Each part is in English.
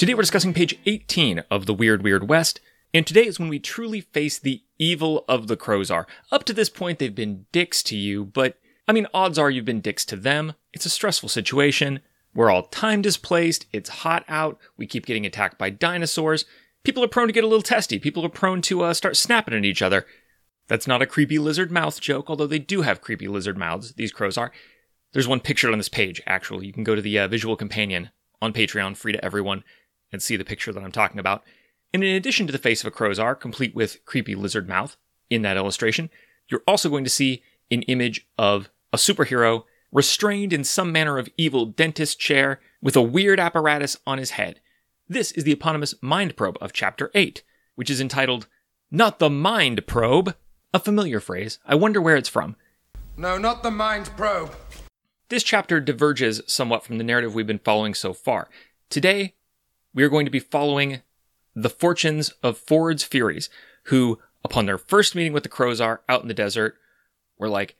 Today we're discussing page 18 of The Weird Weird West, and today is when we truly face the evil of the Crozar. Up to this point, they've been dicks to you, but I mean, odds are you've been dicks to them. It's a stressful situation. We're all time displaced. It's hot out. We keep getting attacked by dinosaurs. People are prone to get a little testy. People are prone to uh, start snapping at each other. That's not a creepy lizard mouth joke, although they do have creepy lizard mouths, these Crozar. There's one pictured on this page, actually. You can go to the uh, visual companion on Patreon, free to everyone, and see the picture that I'm talking about. And in addition to the face of a Crozar complete with creepy lizard mouth in that illustration, you're also going to see an image of a superhero restrained in some manner of evil dentist chair with a weird apparatus on his head. This is the eponymous Mind Probe of Chapter 8, which is entitled Not the Mind Probe, a familiar phrase. I wonder where it's from. No, not the mind probe. This chapter diverges somewhat from the narrative we've been following so far. Today, we are going to be following the fortunes of Ford's Furies, who, upon their first meeting with the Crozar out in the desert, were like,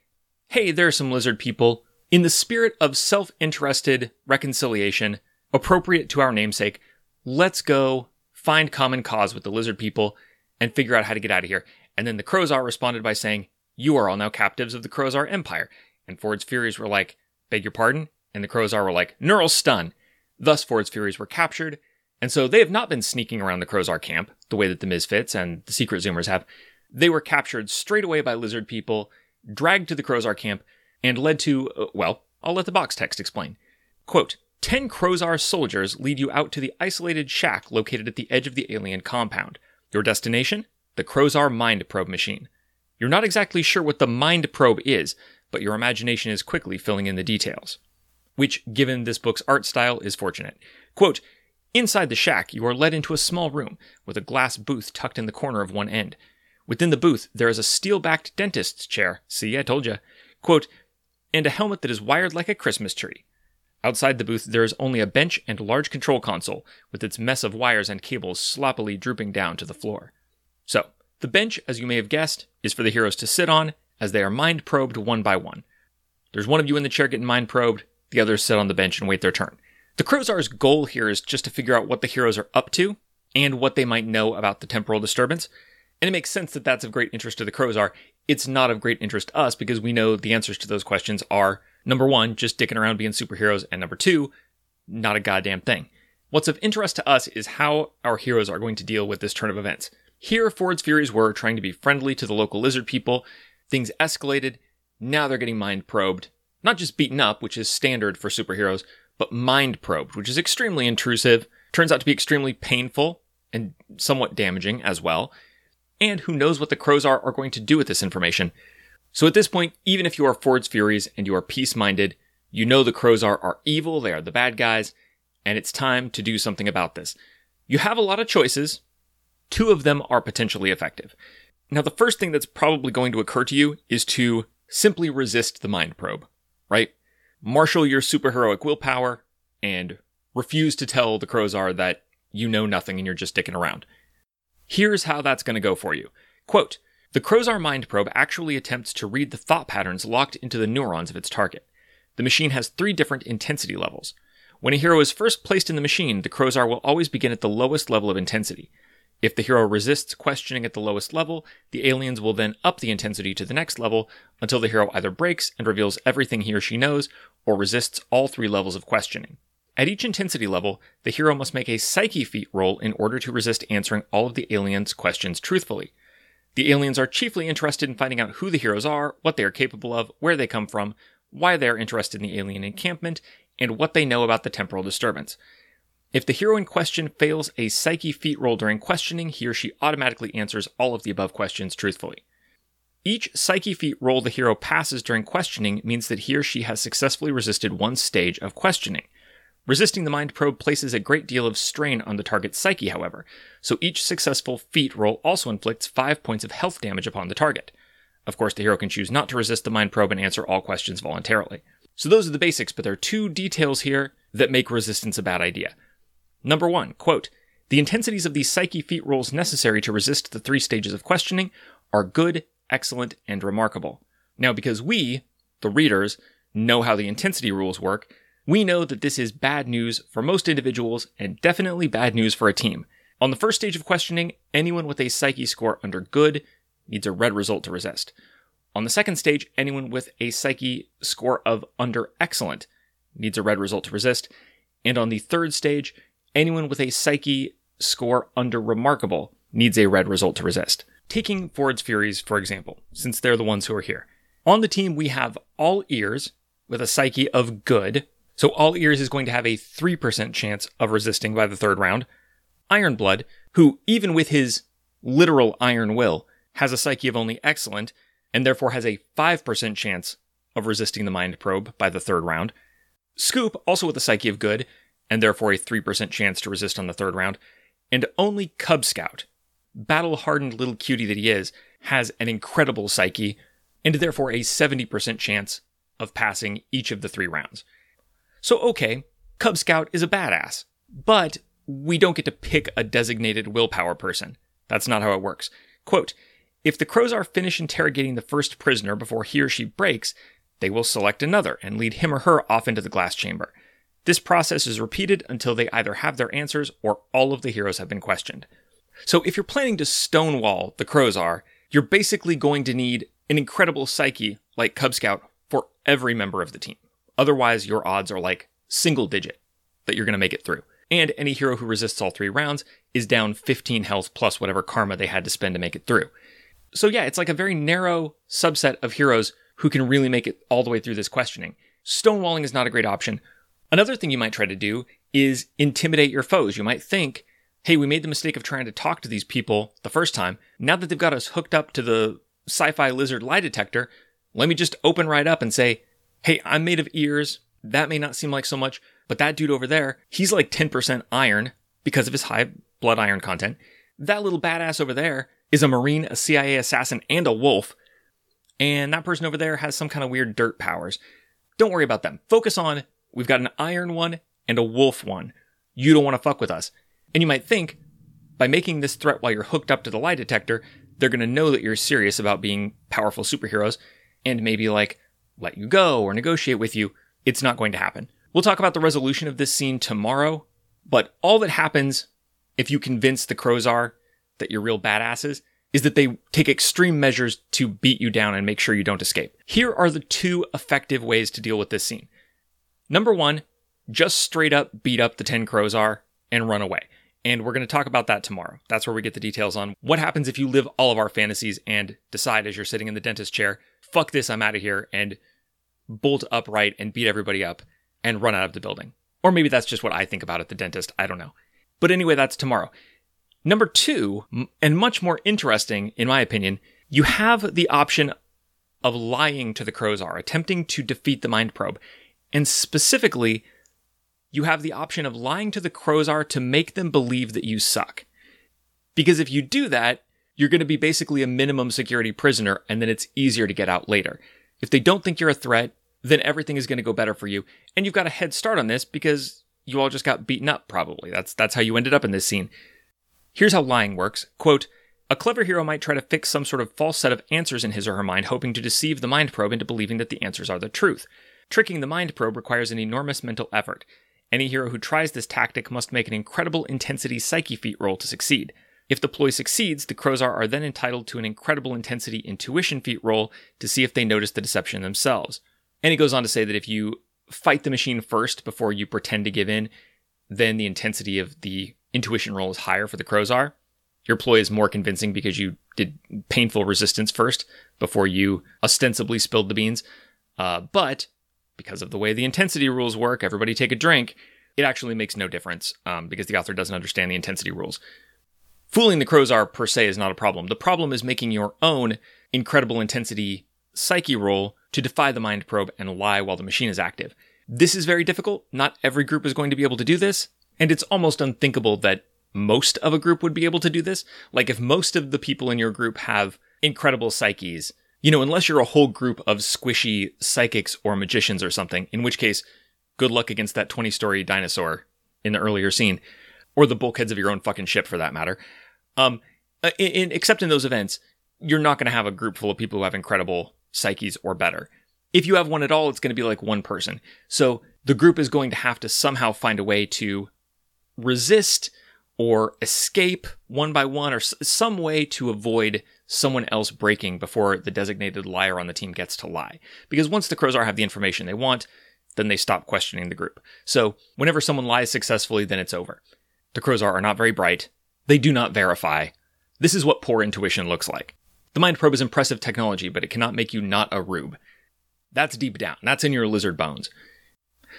hey, there are some lizard people. In the spirit of self interested reconciliation, appropriate to our namesake, let's go find common cause with the lizard people and figure out how to get out of here. And then the Crozar responded by saying, You are all now captives of the Crozar Empire. And Ford's Furies were like, Beg your pardon? And the Crozar were like, Neural stun. Thus, Ford's Furies were captured. And so they have not been sneaking around the Crozar camp the way that the Misfits and the Secret Zoomers have. They were captured straight away by lizard people, dragged to the Crozar camp, and led to, uh, well, I'll let the box text explain. Quote, Ten Crozar soldiers lead you out to the isolated shack located at the edge of the alien compound. Your destination? the Crozar Mind Probe machine. You're not exactly sure what the Mind Probe is, but your imagination is quickly filling in the details. Which, given this book's art style, is fortunate. Quote, Inside the shack, you are led into a small room with a glass booth tucked in the corner of one end. Within the booth, there is a steel backed dentist's chair. See, I told you. Quote, and a helmet that is wired like a Christmas tree. Outside the booth, there is only a bench and large control console, with its mess of wires and cables sloppily drooping down to the floor. So, the bench, as you may have guessed, is for the heroes to sit on as they are mind probed one by one. There's one of you in the chair getting mind probed, the others sit on the bench and wait their turn. The Crozar's goal here is just to figure out what the heroes are up to and what they might know about the temporal disturbance. And it makes sense that that's of great interest to the Crozar. It's not of great interest to us because we know the answers to those questions are number one, just dicking around being superheroes, and number two, not a goddamn thing. What's of interest to us is how our heroes are going to deal with this turn of events. Here, Ford's Furies were trying to be friendly to the local lizard people. Things escalated. Now they're getting mind probed. Not just beaten up, which is standard for superheroes, but mind probed, which is extremely intrusive, turns out to be extremely painful and somewhat damaging as well. And who knows what the Crozar are going to do with this information. So at this point, even if you are Ford's Furies and you are peace minded, you know the Crozar are evil, they are the bad guys, and it's time to do something about this. You have a lot of choices, Two of them are potentially effective. Now, the first thing that's probably going to occur to you is to simply resist the mind probe, right? Marshal your superheroic willpower and refuse to tell the Crozar that you know nothing and you're just sticking around. Here's how that's going to go for you. Quote, the Crozar mind probe actually attempts to read the thought patterns locked into the neurons of its target. The machine has three different intensity levels. When a hero is first placed in the machine, the Crozar will always begin at the lowest level of intensity. If the hero resists questioning at the lowest level, the aliens will then up the intensity to the next level until the hero either breaks and reveals everything he or she knows, or resists all three levels of questioning. At each intensity level, the hero must make a psyche feat roll in order to resist answering all of the aliens' questions truthfully. The aliens are chiefly interested in finding out who the heroes are, what they are capable of, where they come from, why they are interested in the alien encampment, and what they know about the temporal disturbance. If the hero in question fails a psyche feat roll during questioning, he or she automatically answers all of the above questions truthfully. Each psyche feat roll the hero passes during questioning means that he or she has successfully resisted one stage of questioning. Resisting the mind probe places a great deal of strain on the target's psyche, however, so each successful feat roll also inflicts 5 points of health damage upon the target. Of course, the hero can choose not to resist the mind probe and answer all questions voluntarily. So those are the basics, but there are two details here that make resistance a bad idea. Number one, quote, the intensities of these psyche feat rolls necessary to resist the three stages of questioning are good, excellent, and remarkable. Now, because we, the readers, know how the intensity rules work, we know that this is bad news for most individuals and definitely bad news for a team. On the first stage of questioning, anyone with a psyche score under good needs a red result to resist. On the second stage, anyone with a psyche score of under excellent needs a red result to resist. And on the third stage, anyone with a psyche score under remarkable needs a red result to resist. Taking Ford's Furies, for example, since they're the ones who are here. On the team, we have all ears with a psyche of good. So all ears is going to have a 3% chance of resisting by the third round. Ironblood, who, even with his literal iron will, has a psyche of only excellent, and therefore has a 5% chance of resisting the mind probe by the third round. Scoop, also with a psyche of good, and therefore a 3% chance to resist on the third round. And only Cub Scout, battle hardened little cutie that he is, has an incredible psyche, and therefore a 70% chance of passing each of the three rounds. So, okay, Cub Scout is a badass, but we don't get to pick a designated willpower person. That's not how it works. Quote, if the Crozar finish interrogating the first prisoner before he or she breaks, they will select another and lead him or her off into the glass chamber. This process is repeated until they either have their answers or all of the heroes have been questioned. So if you're planning to stonewall the Crozar, you're basically going to need an incredible psyche like Cub Scout for every member of the team. Otherwise, your odds are like single digit that you're going to make it through. And any hero who resists all three rounds is down 15 health plus whatever karma they had to spend to make it through. So yeah, it's like a very narrow subset of heroes who can really make it all the way through this questioning. Stonewalling is not a great option. Another thing you might try to do is intimidate your foes. You might think, hey, we made the mistake of trying to talk to these people the first time. Now that they've got us hooked up to the sci fi lizard lie detector, let me just open right up and say, hey, I'm made of ears. That may not seem like so much, but that dude over there, he's like 10% iron because of his high blood iron content. That little badass over there is a Marine, a CIA assassin, and a wolf. And that person over there has some kind of weird dirt powers. Don't worry about them. Focus on we've got an iron one and a wolf one. You don't want to fuck with us. And you might think, by making this threat while you're hooked up to the lie detector, they're going to know that you're serious about being powerful superheroes and maybe like let you go or negotiate with you. It's not going to happen. We'll talk about the resolution of this scene tomorrow, but all that happens if you convince the Crozar that you're real badasses is that they take extreme measures to beat you down and make sure you don't escape. Here are the two effective ways to deal with this scene. Number one, just straight up beat up the 10 Crozar and run away. And we're going to talk about that tomorrow. That's where we get the details on what happens if you live all of our fantasies and decide as you're sitting in the dentist chair, fuck this, I'm out of here, and bolt upright and beat everybody up and run out of the building. Or maybe that's just what I think about at the dentist. I don't know. But anyway, that's tomorrow. Number two, and much more interesting, in my opinion, you have the option of lying to the Crozar, attempting to defeat the mind probe. And specifically, you have the option of lying to the Crozar to make them believe that you suck. Because if you do that, you're going to be basically a minimum security prisoner, and then it's easier to get out later. If they don't think you're a threat, then everything is going to go better for you. And you've got a head start on this because you all just got beaten up, probably. That's, that's how you ended up in this scene. Here's how lying works. Quote, a clever hero might try to fix some sort of false set of answers in his or her mind, hoping to deceive the mind probe into believing that the answers are the truth. Tricking the mind probe requires an enormous mental effort. Any hero who tries this tactic must make an incredible intensity psyche feat roll to succeed. If the ploy succeeds, the Crozar are then entitled to an incredible intensity intuition feat roll to see if they notice the deception themselves. And he goes on to say that if you fight the machine first before you pretend to give in, then the intensity of the intuition roll is higher for the Crozar. Your ploy is more convincing because you did painful resistance first before you ostensibly spilled the beans. Uh, but because of the way the intensity rules work, everybody take a drink, it actually makes no difference um, because the author doesn't understand the intensity rules. Fooling the Crozar per se is not a problem. The problem is making your own incredible intensity psyche roll to defy the mind probe and lie while the machine is active. This is very difficult. Not every group is going to be able to do this. And it's almost unthinkable that most of a group would be able to do this. Like if most of the people in your group have incredible psyches, you know, unless you're a whole group of squishy psychics or magicians or something, in which case, good luck against that 20 story dinosaur in the earlier scene, or the bulkheads of your own fucking ship for that matter. Um, uh, in, in, except in those events, you're not going to have a group full of people who have incredible psyches or better. If you have one at all, it's going to be like one person. So the group is going to have to somehow find a way to resist or escape one by one or some way to avoid someone else breaking before the designated liar on the team gets to lie. Because once the Crozar have the information they want, then they stop questioning the group. So whenever someone lies successfully, then it's over. The Crozar are not very bright. They do not verify. This is what poor intuition looks like. The Mind Probe is impressive technology, but it cannot make you not a rube. That's deep down. That's in your lizard bones.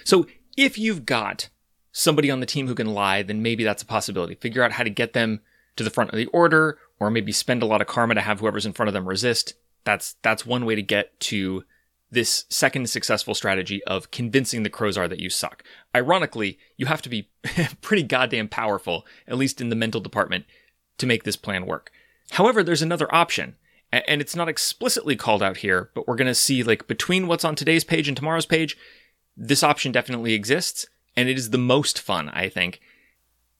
So if you've got somebody on the team who can lie, then maybe that's a possibility. Figure out how to get them to the front of the order, or maybe spend a lot of karma to have whoever's in front of them resist. That's that's one way to get to this second successful strategy of convincing the Crozar that you suck. Ironically, you have to be pretty goddamn powerful, at least in the mental department, to make this plan work. However, there's another option, and it's not explicitly called out here, but we're going to see like between what's on today's page and tomorrow's page, this option definitely exists, and it is the most fun, I think.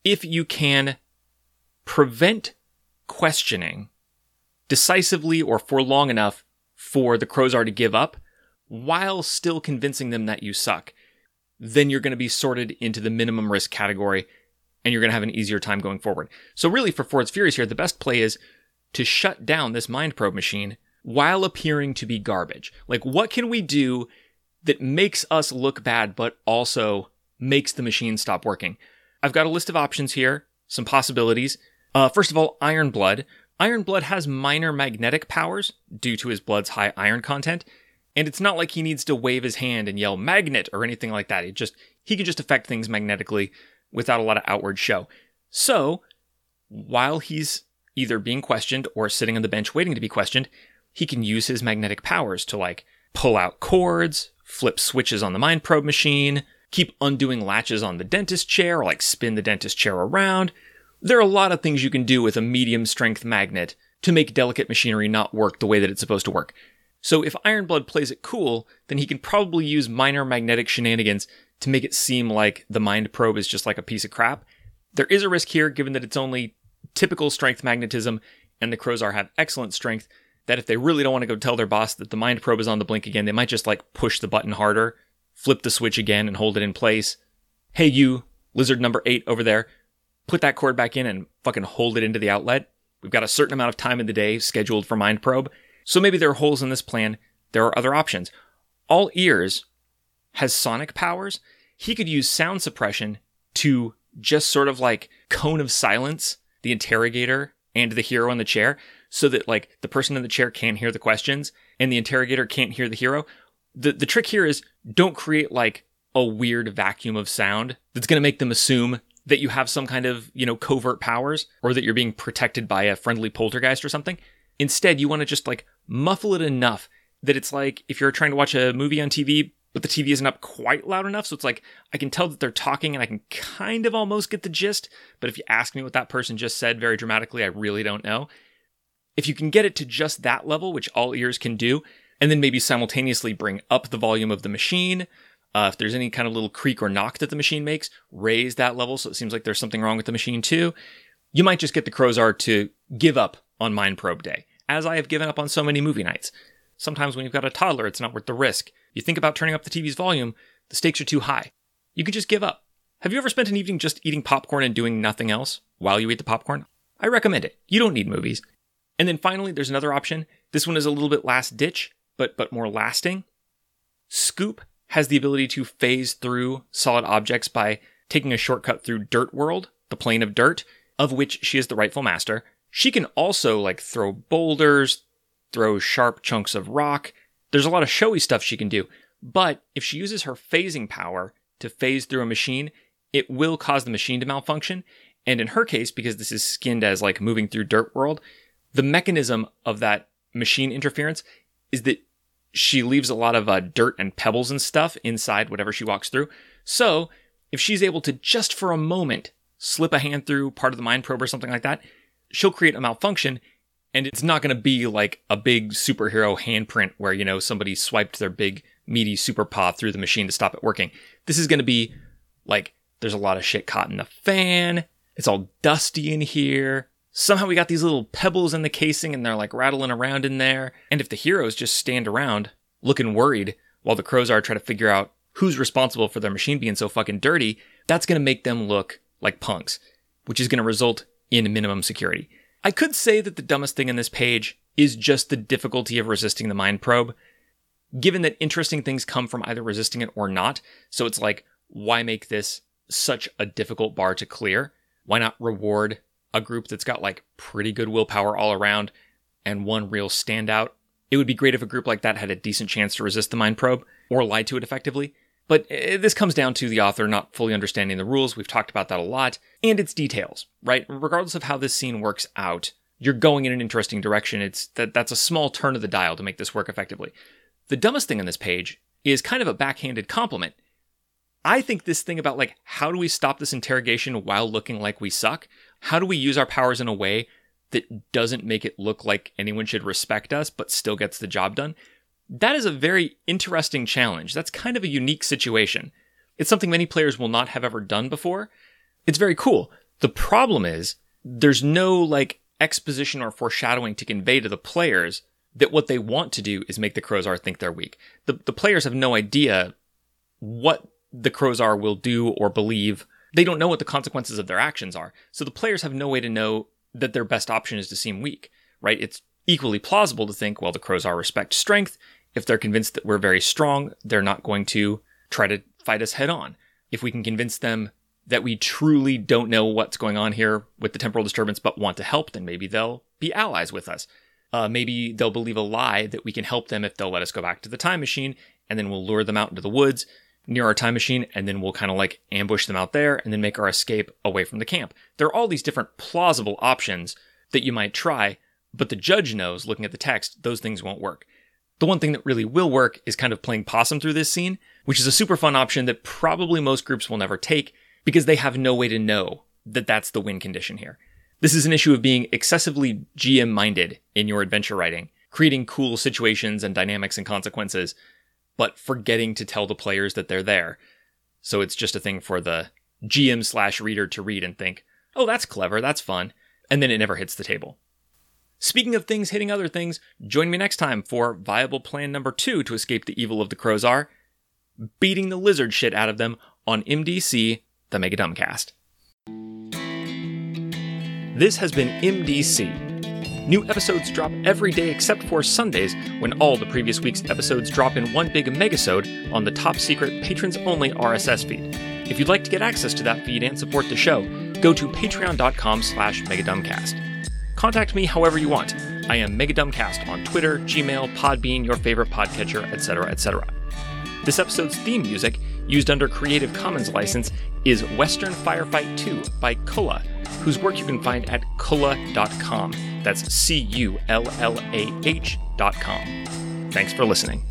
If you can prevent questioning decisively or for long enough for the Crozar to give up, while still convincing them that you suck, then you're going to be sorted into the minimum risk category and you're going to have an easier time going forward. So, really, for Ford's Furies here, the best play is to shut down this Mind Probe machine while appearing to be garbage. Like, what can we do that makes us look bad, but also makes the machine stop working? I've got a list of options here, some possibilities. Uh, first of all, Iron Blood. Iron Blood has minor magnetic powers due to his blood's high iron content, and it's not like he needs to wave his hand and yell magnet or anything like that. It just he can just affect things magnetically without a lot of outward show. So, while he's either being questioned or sitting on the bench waiting to be questioned, he can use his magnetic powers to like pull out cords, flip switches on the mind probe machine, keep undoing latches on the dentist chair, or like spin the dentist chair around. There are a lot of things you can do with a medium strength magnet to make delicate machinery not work the way that it's supposed to work. So if Ironblood plays it cool, then he can probably use minor magnetic shenanigans to make it seem like the mind probe is just like a piece of crap. There is a risk here, given that it's only typical strength magnetism and the Crozar have excellent strength, that if they really don't want to go tell their boss that the mind probe is on the blink again, they might just like push the button harder, flip the switch again and hold it in place. Hey, you, lizard number eight over there, put that cord back in and fucking hold it into the outlet. We've got a certain amount of time in the day scheduled for mind probe. So maybe there are holes in this plan. There are other options. All ears has sonic powers. He could use sound suppression to just sort of like cone of silence the interrogator and the hero in the chair so that like the person in the chair can't hear the questions and the interrogator can't hear the hero. The the trick here is don't create like a weird vacuum of sound that's going to make them assume that you have some kind of, you know, covert powers or that you're being protected by a friendly poltergeist or something. Instead, you want to just like muffle it enough that it's like if you're trying to watch a movie on TV, but the TV isn't up quite loud enough. So it's like I can tell that they're talking and I can kind of almost get the gist. But if you ask me what that person just said very dramatically, I really don't know. If you can get it to just that level, which all ears can do, and then maybe simultaneously bring up the volume of the machine. Uh, if there's any kind of little creak or knock that the machine makes, raise that level so it seems like there's something wrong with the machine too. You might just get the Crozar to give up on Mind Probe Day as I have given up on so many movie nights. Sometimes when you've got a toddler, it's not worth the risk. You think about turning up the TV's volume, the stakes are too high. You could just give up. Have you ever spent an evening just eating popcorn and doing nothing else while you eat the popcorn? I recommend it. You don't need movies. And then finally, there's another option. This one is a little bit last ditch, but but more lasting. Scoop has the ability to phase through solid objects by taking a shortcut through Dirt World, the plane of dirt, of which she is the rightful master, she can also like throw boulders, throw sharp chunks of rock. There's a lot of showy stuff she can do. But if she uses her phasing power to phase through a machine, it will cause the machine to malfunction. And in her case, because this is skinned as like moving through dirt world, the mechanism of that machine interference is that she leaves a lot of uh, dirt and pebbles and stuff inside whatever she walks through. So if she's able to just for a moment slip a hand through part of the mind probe or something like that, she'll create a malfunction. And it's not going to be like a big superhero handprint where, you know, somebody swiped their big meaty super paw through the machine to stop it working. This is going to be like there's a lot of shit caught in the fan. It's all dusty in here. Somehow we got these little pebbles in the casing and they're like rattling around in there. And if the heroes just stand around looking worried while the Crozar try to figure out who's responsible for their machine being so fucking dirty, that's going to make them look like punks, which is going to result in minimum security. I could say that the dumbest thing in this page is just the difficulty of resisting the mind probe, given that interesting things come from either resisting it or not. So it's like, why make this such a difficult bar to clear? Why not reward a group that's got like pretty good willpower all around and one real standout? It would be great if a group like that had a decent chance to resist the mind probe or lie to it effectively. But eh, this comes down to the author not fully understanding the rules. We've talked about that a lot. And its details, right? Regardless of how this scene works out, you're going in an interesting direction. It's that that's a small turn of the dial to make this work effectively. The dumbest thing on this page is kind of a backhanded compliment. I think this thing about like how do we stop this interrogation while looking like we suck? How do we use our powers in a way that doesn't make it look like anyone should respect us but still gets the job done? That is a very interesting challenge. That's kind of a unique situation. It's something many players will not have ever done before. It's very cool. The problem is there's no like exposition or foreshadowing to convey to the players that what they want to do is make the Crozar think they're weak. The, the players have no idea what the Crozar will do or believe. They don't know what the consequences of their actions are. So the players have no way to know that their best option is to seem weak, right? It's equally plausible to think, well, the Crozar respect strength. If they're convinced that we're very strong, they're not going to try to fight us head on. If we can convince them that we truly don't know what's going on here with the temporal disturbance but want to help, then maybe they'll be allies with us. Uh, maybe they'll believe a lie that we can help them if they'll let us go back to the time machine, and then we'll lure them out into the woods near our time machine, and then we'll kind of like ambush them out there and then make our escape away from the camp. There are all these different plausible options that you might try, but the judge knows, looking at the text, those things won't work. The one thing that really will work is kind of playing possum through this scene, which is a super fun option that probably most groups will never take because they have no way to know that that's the win condition here. This is an issue of being excessively GM minded in your adventure writing, creating cool situations and dynamics and consequences, but forgetting to tell the players that they're there. So it's just a thing for the GM slash reader to read and think, oh, that's clever, that's fun, and then it never hits the table. Speaking of things hitting other things, join me next time for viable plan number two to escape the evil of the Crozar beating the lizard shit out of them on MDC, the Mega Dumbcast. This has been MDC. New episodes drop every day except for Sundays, when all the previous week's episodes drop in one big megasode on the top secret patrons only RSS feed. If you'd like to get access to that feed and support the show, go to patreon.com slash megadumbcast. Contact me however you want. I am Megadumbcast on Twitter, Gmail, Podbean, your favorite podcatcher, etc., etc. This episode's theme music, used under Creative Commons license, is Western Firefight 2 by Cullah, whose work you can find at cullah.com. That's C U L L A H.com. Thanks for listening.